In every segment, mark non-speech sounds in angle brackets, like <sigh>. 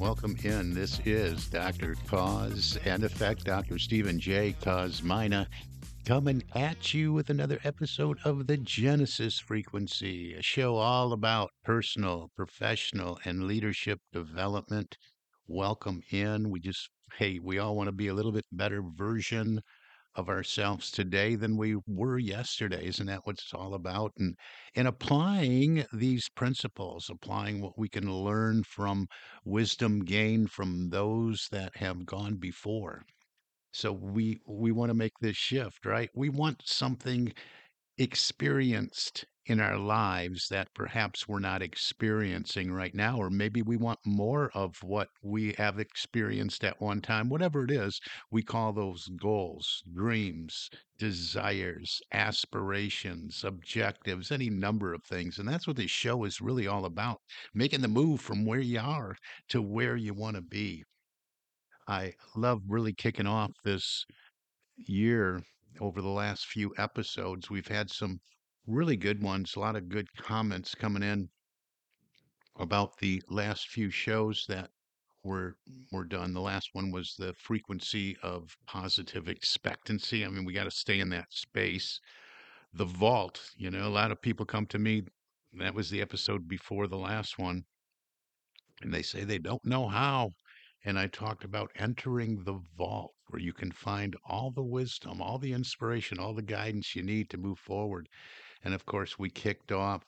Welcome in. This is Dr. Cause and Effect, Dr. Stephen J. Kosmyna, coming at you with another episode of the Genesis Frequency, a show all about personal, professional, and leadership development. Welcome in. We just, hey, we all want to be a little bit better version of ourselves today than we were yesterday. Isn't that what it's all about? And and applying these principles, applying what we can learn from wisdom gained from those that have gone before. So we we want to make this shift, right? We want something experienced in our lives that perhaps we're not experiencing right now, or maybe we want more of what we have experienced at one time. Whatever it is, we call those goals, dreams, desires, aspirations, objectives, any number of things. And that's what this show is really all about making the move from where you are to where you want to be. I love really kicking off this year over the last few episodes. We've had some really good ones, a lot of good comments coming in about the last few shows that were were done. The last one was the frequency of positive expectancy. I mean, we got to stay in that space. The vault, you know, a lot of people come to me. That was the episode before the last one, and they say they don't know how and I talked about entering the vault where you can find all the wisdom, all the inspiration, all the guidance you need to move forward. And of course, we kicked off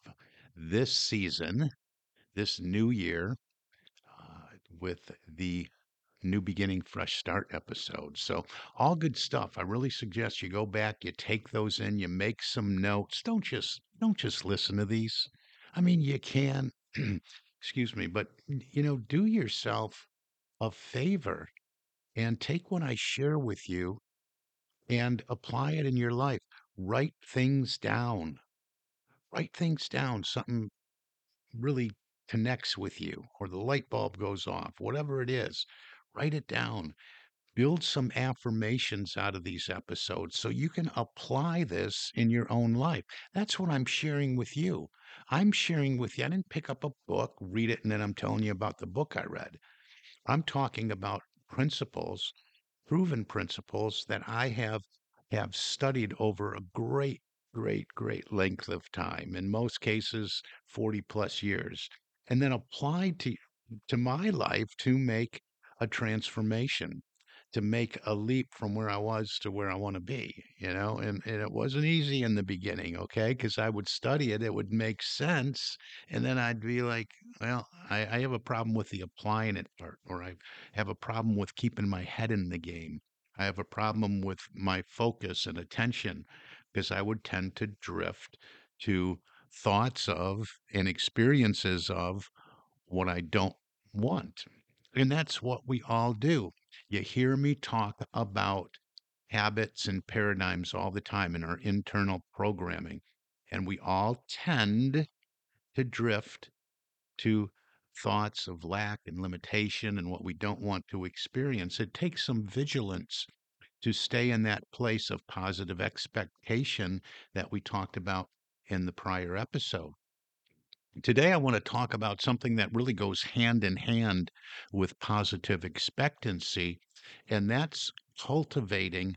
this season, this new year, uh, with the new beginning fresh start episode. So all good stuff. I really suggest you go back you take those in you make some notes. Don't just don't just listen to these. I mean you can <clears throat> excuse me but you know do yourself a favor and take what I share with you and apply it in your life. Write things down. Write things down. Something really connects with you, or the light bulb goes off, whatever it is. Write it down. Build some affirmations out of these episodes so you can apply this in your own life. That's what I'm sharing with you. I'm sharing with you. I didn't pick up a book, read it, and then I'm telling you about the book I read. I'm talking about principles, proven principles that I have have studied over a great, great, great length of time, in most cases 40 plus years, and then applied to to my life to make a transformation to make a leap from where I was to where I want to be, you know, and, and it wasn't easy in the beginning, okay, because I would study it, it would make sense, and then I'd be like, well, I, I have a problem with the applying it part, or I have a problem with keeping my head in the game. I have a problem with my focus and attention because I would tend to drift to thoughts of and experiences of what I don't want. And that's what we all do. You hear me talk about habits and paradigms all the time in our internal programming, and we all tend to drift to thoughts of lack and limitation and what we don't want to experience. It takes some vigilance to stay in that place of positive expectation that we talked about in the prior episode. Today, I want to talk about something that really goes hand in hand with positive expectancy, and that's cultivating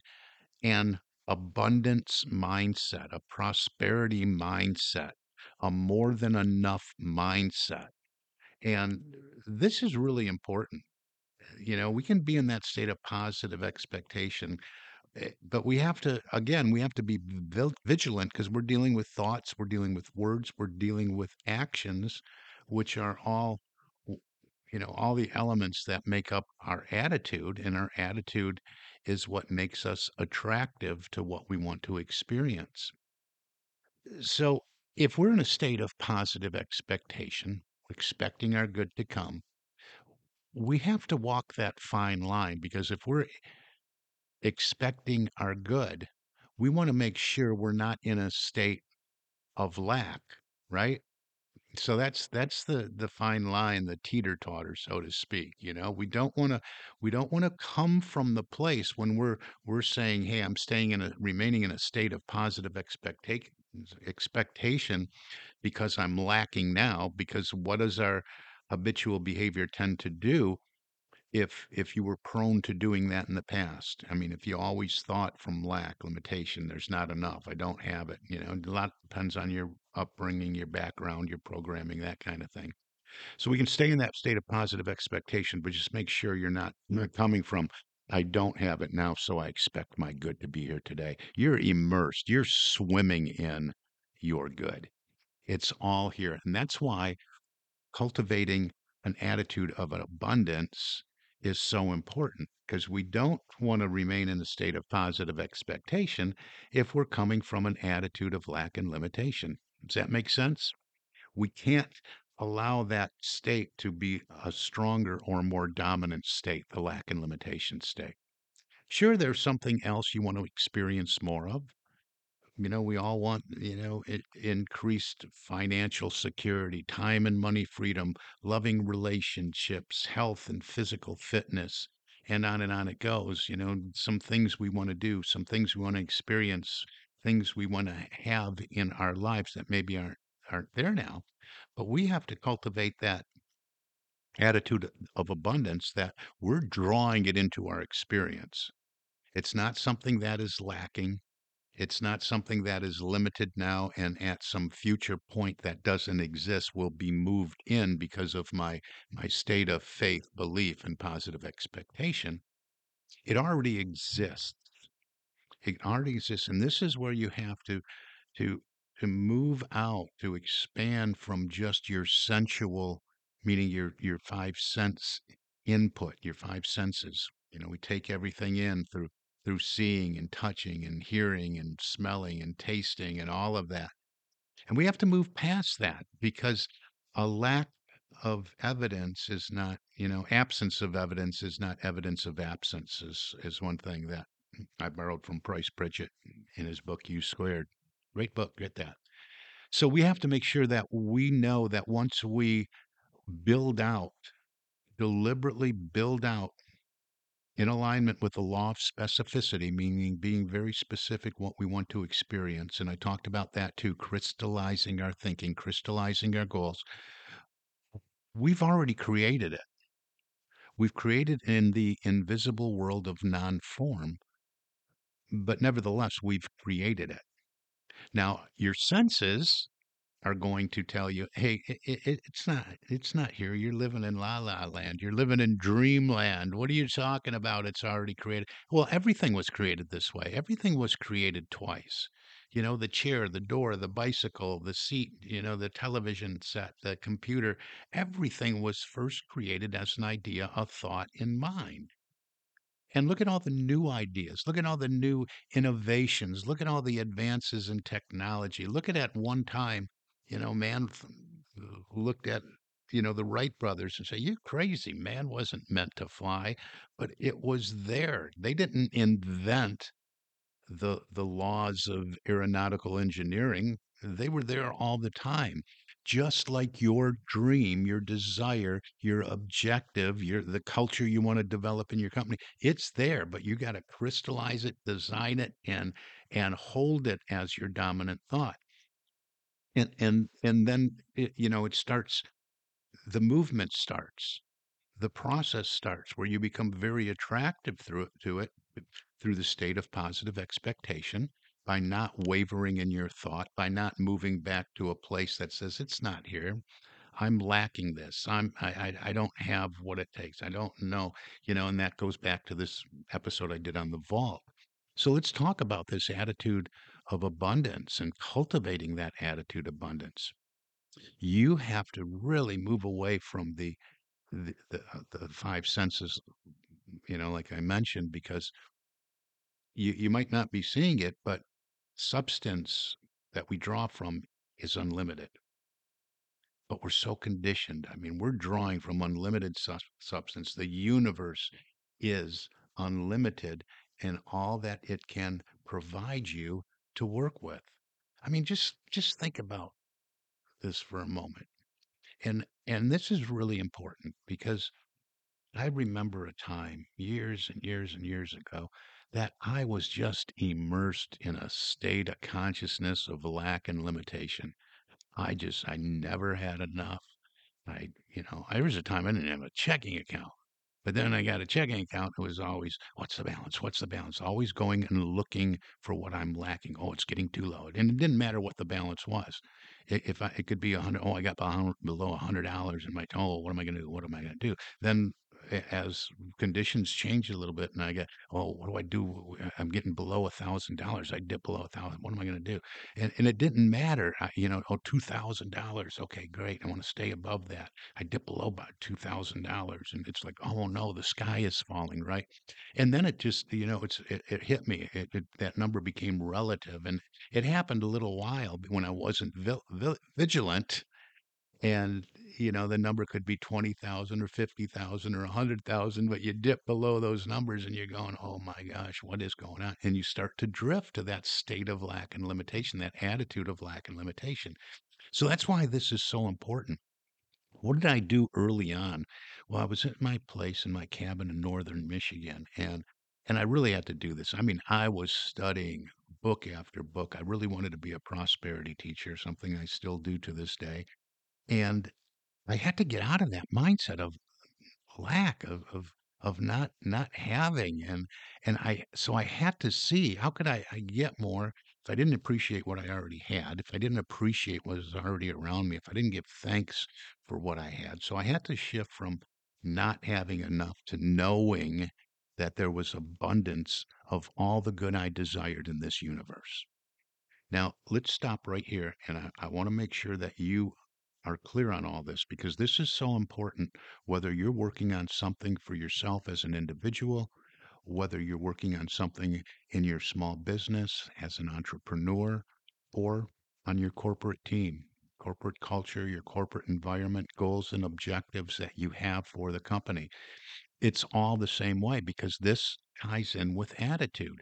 an abundance mindset, a prosperity mindset, a more than enough mindset. And this is really important. You know, we can be in that state of positive expectation Eh, but we have to, again, we have to be vigilant because we're dealing with thoughts, we're dealing with words, we're dealing with actions, which are all, you know, all the elements that make up our attitude. And our attitude is what makes us attractive to what we want to experience. So if we're in a state of positive expectation, expecting our good to come, we have to walk that fine line because if we're expecting our good, we want to make sure we're not in a state of lack, right? So that's that's the the fine line, the teeter-totter, so to speak. You know, we don't want to we don't want to come from the place when we're we're saying, "Hey, I'm staying in a remaining in a state of positive expectation expectation because I'm lacking now." Because what does our habitual behavior tend to do? if if you were prone to doing that in the past. I mean, if you always thought from lack, limitation, there's not enough, I don't have it, you know, a lot depends on your upbringing, your background, your programming, that kind of thing. So we can stay in that state of positive expectation, but just make sure you're not coming from I don't have it now, so I expect my good to be here today. You're immersed, you're swimming in your good. It's all here. And that's why cultivating an attitude of abundance is so important because we don't want to remain in a state of positive expectation if we're coming from an attitude of lack and limitation. Does that make sense? We can't allow that state to be a stronger or more dominant state, the lack and limitation state. Sure, there's something else you want to experience more of. You know, we all want, you know, it, increased financial security, time and money freedom, loving relationships, health and physical fitness, and on and on it goes. You know, some things we want to do, some things we want to experience, things we want to have in our lives that maybe aren't aren't there now. But we have to cultivate that attitude of abundance that we're drawing it into our experience. It's not something that is lacking. It's not something that is limited now and at some future point that doesn't exist will be moved in because of my my state of faith, belief, and positive expectation. It already exists. It already exists. And this is where you have to to to move out, to expand from just your sensual, meaning your your five sense input, your five senses. You know, we take everything in through through seeing and touching and hearing and smelling and tasting and all of that. And we have to move past that because a lack of evidence is not, you know, absence of evidence is not evidence of absence is, is one thing that I borrowed from Price Pritchett in his book U Squared. Great book, get that. So we have to make sure that we know that once we build out, deliberately build out in alignment with the law of specificity, meaning being very specific what we want to experience. And I talked about that too, crystallizing our thinking, crystallizing our goals. We've already created it. We've created in the invisible world of non form, but nevertheless, we've created it. Now, your senses are going to tell you, "Hey, it, it, it's not, it's not here. You're living in La La Land. You're living in Dreamland. What are you talking about? It's already created." Well, everything was created this way. Everything was created twice. You know, the chair, the door, the bicycle, the seat, you know, the television set, the computer, everything was first created as an idea, a thought in mind. And look at all the new ideas. Look at all the new innovations. Look at all the advances in technology. Look at at one time, you know, man looked at, you know, the Wright brothers and say, "You're crazy. Man wasn't meant to fly," but it was there. They didn't invent the the laws of aeronautical engineering. They were there all the time. Just like your dream, your desire, your objective, your the culture you want to develop in your company, it's there, but you got to crystallize it, design it, and and hold it as your dominant thought. And and and then it, you know it starts. The movement starts the process starts where you become very attractive through to it through the state of positive expectation by not wavering in your thought by not moving back to a place that says it's not here. I'm lacking this. I'm I, I i don't have what it takes. I don't know you know and that goes back to this episode i did on the vault. So let's talk about this attitude of abundance and cultivating that attitude abundance. You have to really move away from the the the, uh, the five senses, you know, like I mentioned, because you you might not be seeing it, but substance that we draw from is unlimited. But we're so conditioned. I mean, we're drawing from unlimited sus- substance. The universe is unlimited and all that it can provide you to work with. I mean, just just think about this for a moment. And and this is really important because I remember a time years and years and years ago that I was just immersed in a state of consciousness of lack and limitation. I just I never had enough. I, you know, there was a time I didn't have a checking account. But then I got a checking account. It was always, what's the balance? What's the balance? Always going and looking for what I'm lacking. Oh, it's getting too low. And it didn't matter what the balance was. If I, it could be a hundred, oh, I got below a hundred dollars in my, oh, what am I going to do? What am I going to do? Then as conditions change a little bit and I get, oh, what do I do? I'm getting below a thousand dollars. I dip below a thousand. What am I going to do? And, and it didn't matter. I, you know, oh, two thousand dollars. Okay, great. I want to stay above that. I dip below about two thousand dollars, and it's like, oh no, the sky is falling, right? And then it just, you know, it's it, it hit me. It, it, that number became relative, and it happened a little while when I wasn't vigilant, and you know, the number could be twenty thousand or fifty thousand or a hundred thousand, but you dip below those numbers, and you're going, oh my gosh, what is going on? And you start to drift to that state of lack and limitation, that attitude of lack and limitation. So that's why this is so important what did I do early on? Well, I was at my place in my cabin in northern Michigan, and and I really had to do this. I mean, I was studying book after book. I really wanted to be a prosperity teacher, something I still do to this day. And I had to get out of that mindset of lack of of of not not having and and I so I had to see how could I, I get more if I didn't appreciate what I already had, if I didn't appreciate what was already around me, if I didn't give thanks for what I had. So I had to shift from not having enough to knowing that there was abundance of all the good I desired in this universe. Now, let's stop right here. And I, I want to make sure that you are clear on all this because this is so important. Whether you're working on something for yourself as an individual, whether you're working on something in your small business as an entrepreneur, or on your corporate team, corporate culture, your corporate environment, goals and objectives that you have for the company. It's all the same way because this ties in with attitude.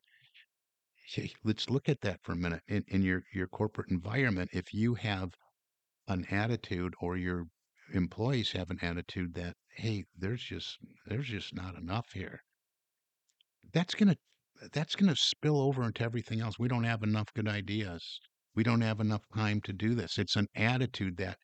Let's look at that for a minute. In, in your, your corporate environment, if you have an attitude or your employees have an attitude that, hey, there's just there's just not enough here. That's gonna that's gonna spill over into everything else. We don't have enough good ideas. We don't have enough time to do this. It's an attitude that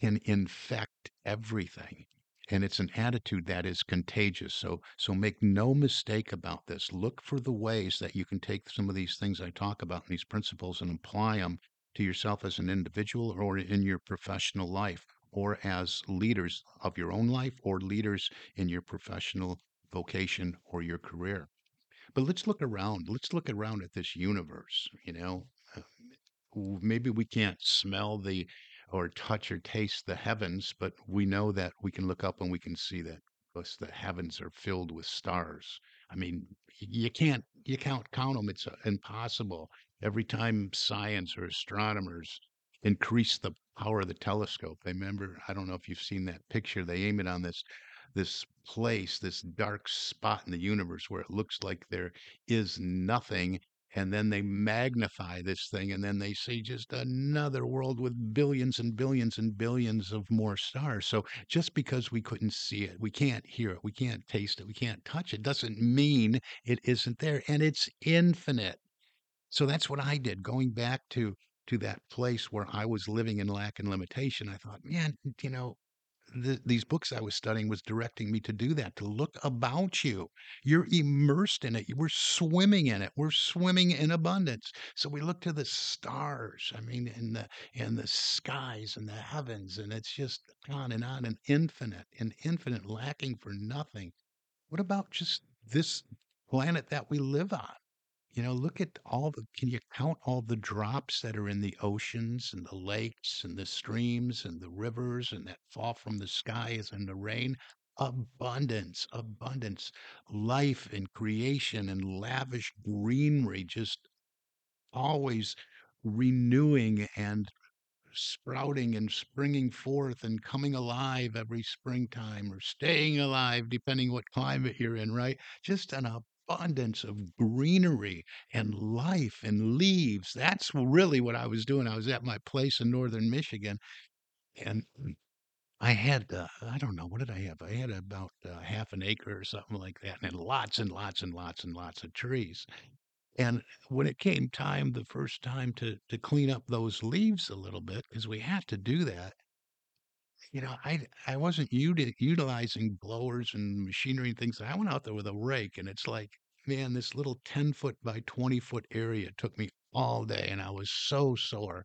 can infect everything. And it's an attitude that is contagious. So so make no mistake about this. Look for the ways that you can take some of these things I talk about in these principles and apply them to yourself as an individual or in your professional life or as leaders of your own life or leaders in your professional vocation or your career. But let's look around. Let's look around at this universe, you know. Uh, maybe we can't smell the or touch or taste the heavens, but we know that we can look up and we can see that the heavens are filled with stars. I mean, you can't you can't count them. It's uh, impossible. Every time science or astronomers increase the power of the telescope, they remember. I don't know if you've seen that picture. They aim it on this this place, this dark spot in the universe where it looks like there is nothing and then they magnify this thing and then they see just another world with billions and billions and billions of more stars so just because we couldn't see it we can't hear it we can't taste it we can't touch it doesn't mean it isn't there and it's infinite so that's what i did going back to to that place where i was living in lack and limitation i thought man you know th- these books I was studying was directing me to do that, to look about you. You're immersed in it. We're swimming in it. We're swimming in abundance. So we look to the stars. I mean, in the in the skies and the heavens, and it's just on and on and infinite and infinite, lacking for nothing. What about just this planet that we live on? You know, look at all the can you count all the drops that are in the oceans and the lakes and the streams and the rivers and that fall from the skies and the rain? Abundance, abundance, life and creation and lavish greenery just always renewing and sprouting and springing forth and coming alive every springtime or staying alive, depending what climate you're in, right? Just an abundance of greenery and life and leaves. That's really what I was doing. I was at my place in northern Michigan and I had, uh, I don't know, what did I have? I had about uh, half an acre or something like that, and lots and lots and lots and lots of trees. And when it came time, the first time to to clean up those leaves a little bit, because we had to do that, you know, I I wasn't uti utilizing blowers and machinery and things. I went out there with a rake, and it's like, man, this little 10 foot by 20 foot area took me all day, and I was so sore.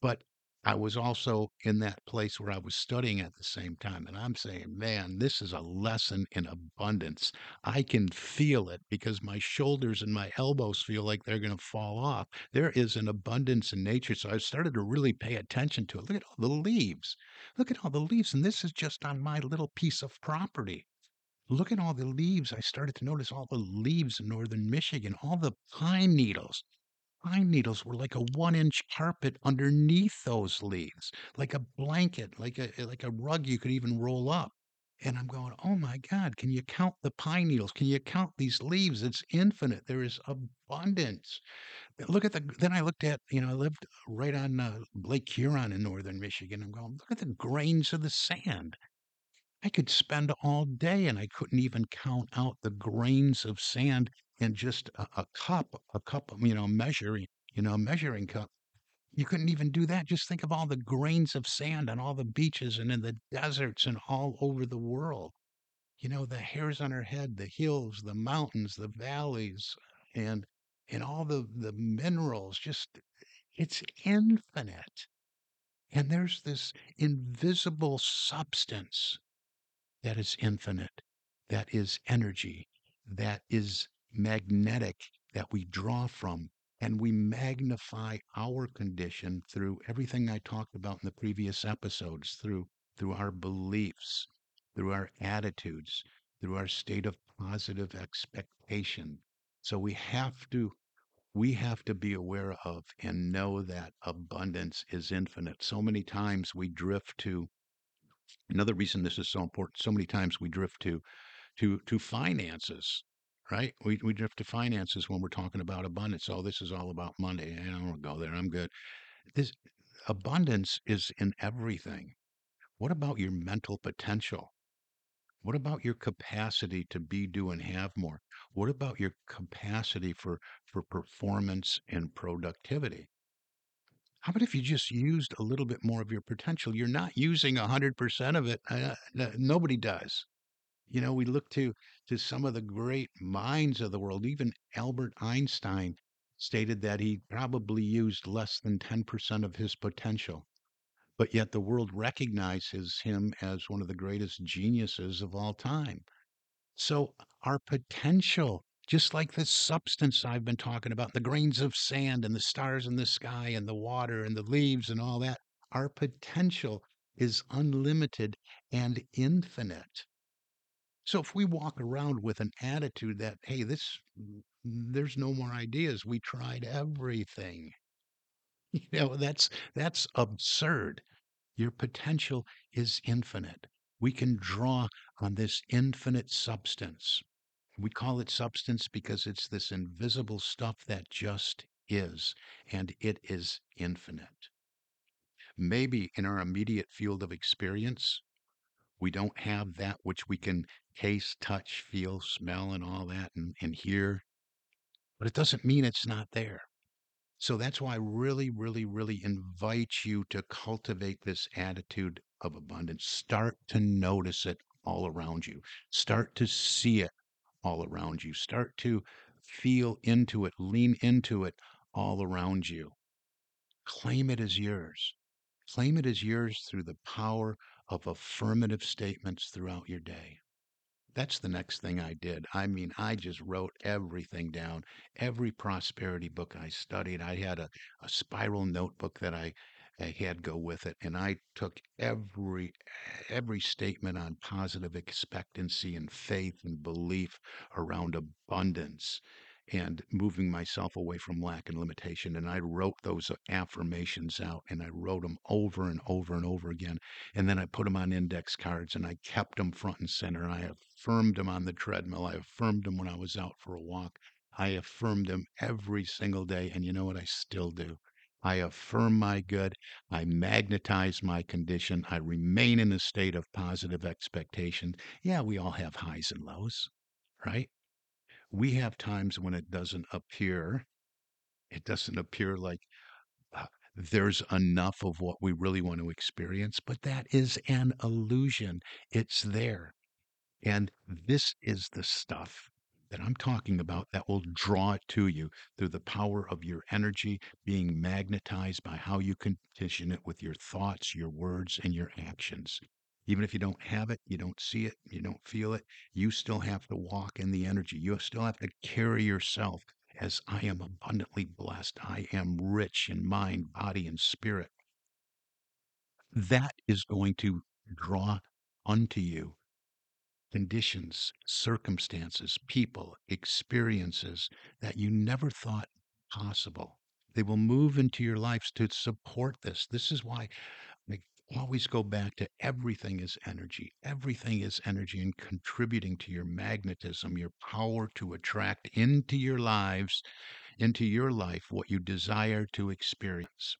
But I was also in that place where I was studying at the same time, and I'm saying, "Man, this is a lesson in abundance." I can feel it because my shoulders and my elbows feel like they're gonna fall off. There is an abundance in nature, so I started to really pay attention to it. Look at all the leaves. Look at all the leaves, and this is just on my little piece of property. Look at all the leaves. I started to notice all the leaves in northern Michigan, all the pine needles. Pine needles were like a one-inch carpet underneath those leaves, like a blanket, like a like a rug you could even roll up. And I'm going, "Oh my God, can you count the pine needles? Can you count these leaves? It's infinite. There is abundance." Look at the then I looked at, you know, I lived right on uh, Lake Huron in northern Michigan. I'm going, "Look at the grains of the sand." I could spend all day and I couldn't even count out the grains of sand in just a, a cup, a cup, you know, measuring, you know, measuring cup. You couldn't even do that. Just think of all the grains of sand on all the beaches and in the deserts and all over the world. You know, the hairs on our head, the hills, the mountains, the valleys, and and all the the minerals. Just it's infinite. And there's this invisible substance that is infinite, that is energy, that is magnetic, that we draw from. And we magnify our condition through everything I talked about in the previous episodes, through through our beliefs, through our attitudes, through our state of positive expectation. So we have to we have to be aware of and know that abundance is infinite. So many times we drift to Another reason this is so important, so many times we drift to to to finances, right? We we drift to finances when we're talking about abundance. Oh, this is all about money. I don't want to go there. I'm good. This abundance is in everything. What about your mental potential? What about your capacity to be, do, and have more? What about your capacity for for performance and productivity? How about if you just used a little bit more of your potential? You're not using 100% of it. Uh, nobody does. You know, we look to to some of the great minds of the world. Even Albert Einstein stated that he probably used less than 10% of his potential, but yet the world recognizes him as one of the greatest geniuses of all time. So our potential, just like the substance I've been talking about, the grains of sand and the stars in the sky and the water and the leaves and all that, our potential is unlimited and infinite. So if we walk around with an attitude that, hey, this there's no more ideas, we tried everything. <laughs> You know, that's that's absurd. Your potential is infinite. We can draw on this infinite substance. We call it substance because it's this invisible stuff that just is, and it is infinite. Maybe in our immediate field of experience, we don't have that which we can taste, touch, feel, smell, and all that and, and hear, but it doesn't mean it's not there. So that's why I really, really, really invite you to cultivate this attitude of abundance. Start to notice it all around you. Start to see it all around you. Start to feel into it, lean into it all around you. Claim it as yours. Claim it as yours through the power of affirmative statements throughout your day. That's the next thing I did. I mean, I just wrote everything down. Every prosperity book I studied, I had a, a spiral notebook that I, I had go with it, and I took every every statement on positive expectancy and faith and belief around abundance and moving myself away from lack and limitation. And I wrote those uh, affirmations out and I wrote them over and over and over again. And then I put them on index cards and I kept them front and center. I affirmed them on the treadmill. I affirmed them when I was out for a walk. I affirmed them every single day. And you know what? I still do. I affirm my good. I magnetize my condition. I remain in a state of positive expectation. Yeah, we all have highs and lows, right? We have times when it doesn't appear it doesn't appear like uh, there's enough of what we really want to experience but that is an illusion it's there and this is the stuff that I'm talking about that will draw it to you through the power of your energy being magnetized by how you condition it with your thoughts, your words, and your actions. Even if you don't have it, you don't see it, you don't feel it, you still have to walk in the energy. You still have to carry yourself as I am abundantly blessed. I am rich in mind, body, and spirit. That is going to draw unto you conditions, circumstances, people, experiences that you never thought possible. They will move into your lives to support this. This is why always go back to everything is energy. Everything is energy and contributing to your magnetism, your power to attract into your lives, into your life, what you desire to experience.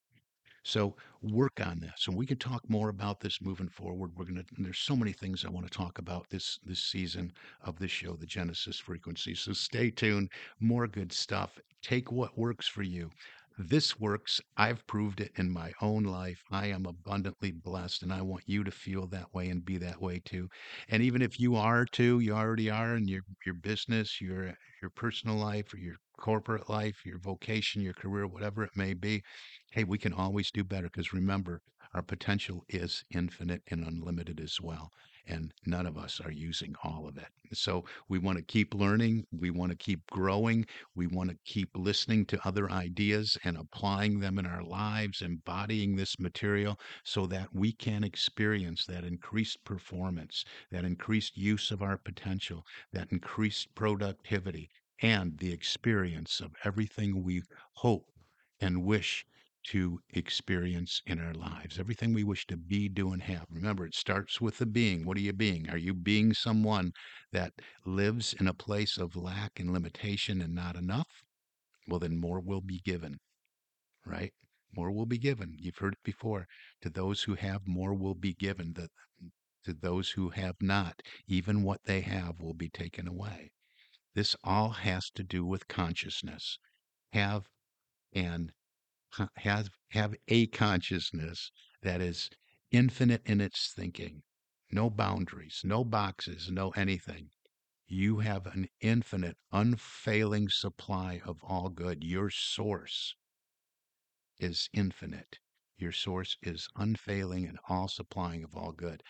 So work on this, and we can talk more about this moving forward. We're gonna. There's so many things I want to talk about this this season of this show, the Genesis Frequency. So stay tuned. More good stuff. Take what works for you. This works. I've proved it in my own life. I am abundantly blessed, and I want you to feel that way and be that way too. And even if you are too, you already are in your your business, your your personal life, or your corporate life, your vocation, your career, whatever it may be hey, we can always do better because remember, our potential is infinite and unlimited as well. And none of us are using all of it. So we want to keep learning. We want to keep growing. We want to keep listening to other ideas and applying them in our lives, embodying this material so that we can experience that increased performance, that increased use of our potential, that increased productivity, and the experience of everything we hope and wish to experience in our lives. Everything we wish to be, do, and have. Remember, it starts with the being. What are you being? Are you being someone that lives in a place of lack and limitation and not enough? Well, then more will be given, right? More will be given. You've heard it before. To those who have, more will be given. The, to those who have not, even what they have will be taken away. This all has to do with consciousness. Have and have have a consciousness that is infinite in its thinking. No boundaries no boxes no anything. You have an infinite unfailing supply of all good. Your source is infinite. Your source is unfailing and all supplying of all good.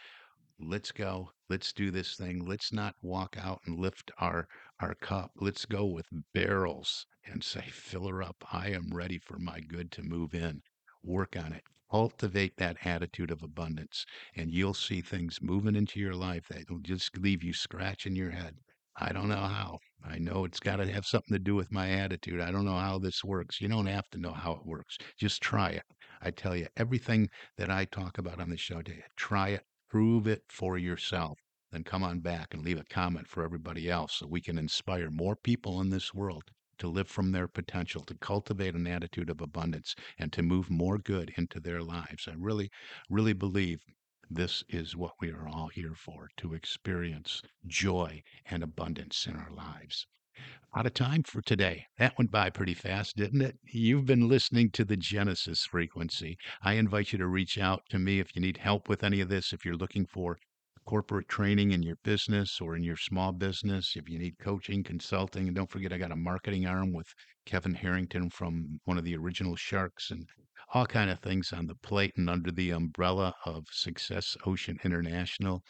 Let's go. Let's do this thing. Let's not walk out and lift our our cup. Let's go with barrels and say fill her up. I am ready for my good to move in. Work on it. Cultivate that attitude of abundance and you'll see things moving into your life that will just leave you scratching your head. I don't know how. I know it's got to have something to do with my attitude. I don't know how this works. You don't have to know how it works. Just try it. I tell you everything that i talk about on the show today try it. Prove it for yourself, then come on back and leave a comment for everybody else so we can inspire more people in this world to live from their potential, to cultivate an attitude of abundance, and to move more good into their lives. I really, really believe this is what we are all here for to experience joy and abundance in our lives. Out of time for today. That went by pretty fast, didn't it? You've been listening to the Genesis frequency. I invite you to reach out to me if you need help with any of this, if you're looking for corporate training in your business or in your small business, if you need coaching, consulting, and don't forget I got a marketing arm with Kevin Harrington from one of the original Sharks and all kind of things on the plate and under the umbrella of Success Ocean International.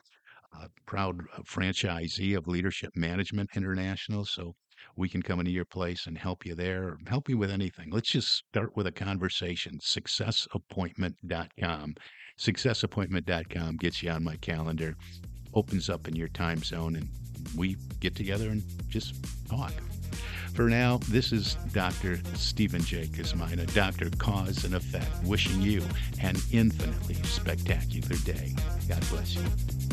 a proud uh, franchisee of Leadership Management International. So we can come into your place and help you there, or help you with anything. Let's just start with a conversation. Successappointment.com. Successappointment.com gets you on my calendar, opens up in your time zone, and we get together and just talk. For now, this is Dr. Stephen J. Kosmyna, Dr. Cause and Effect, wishing you an infinitely spectacular day. God bless you.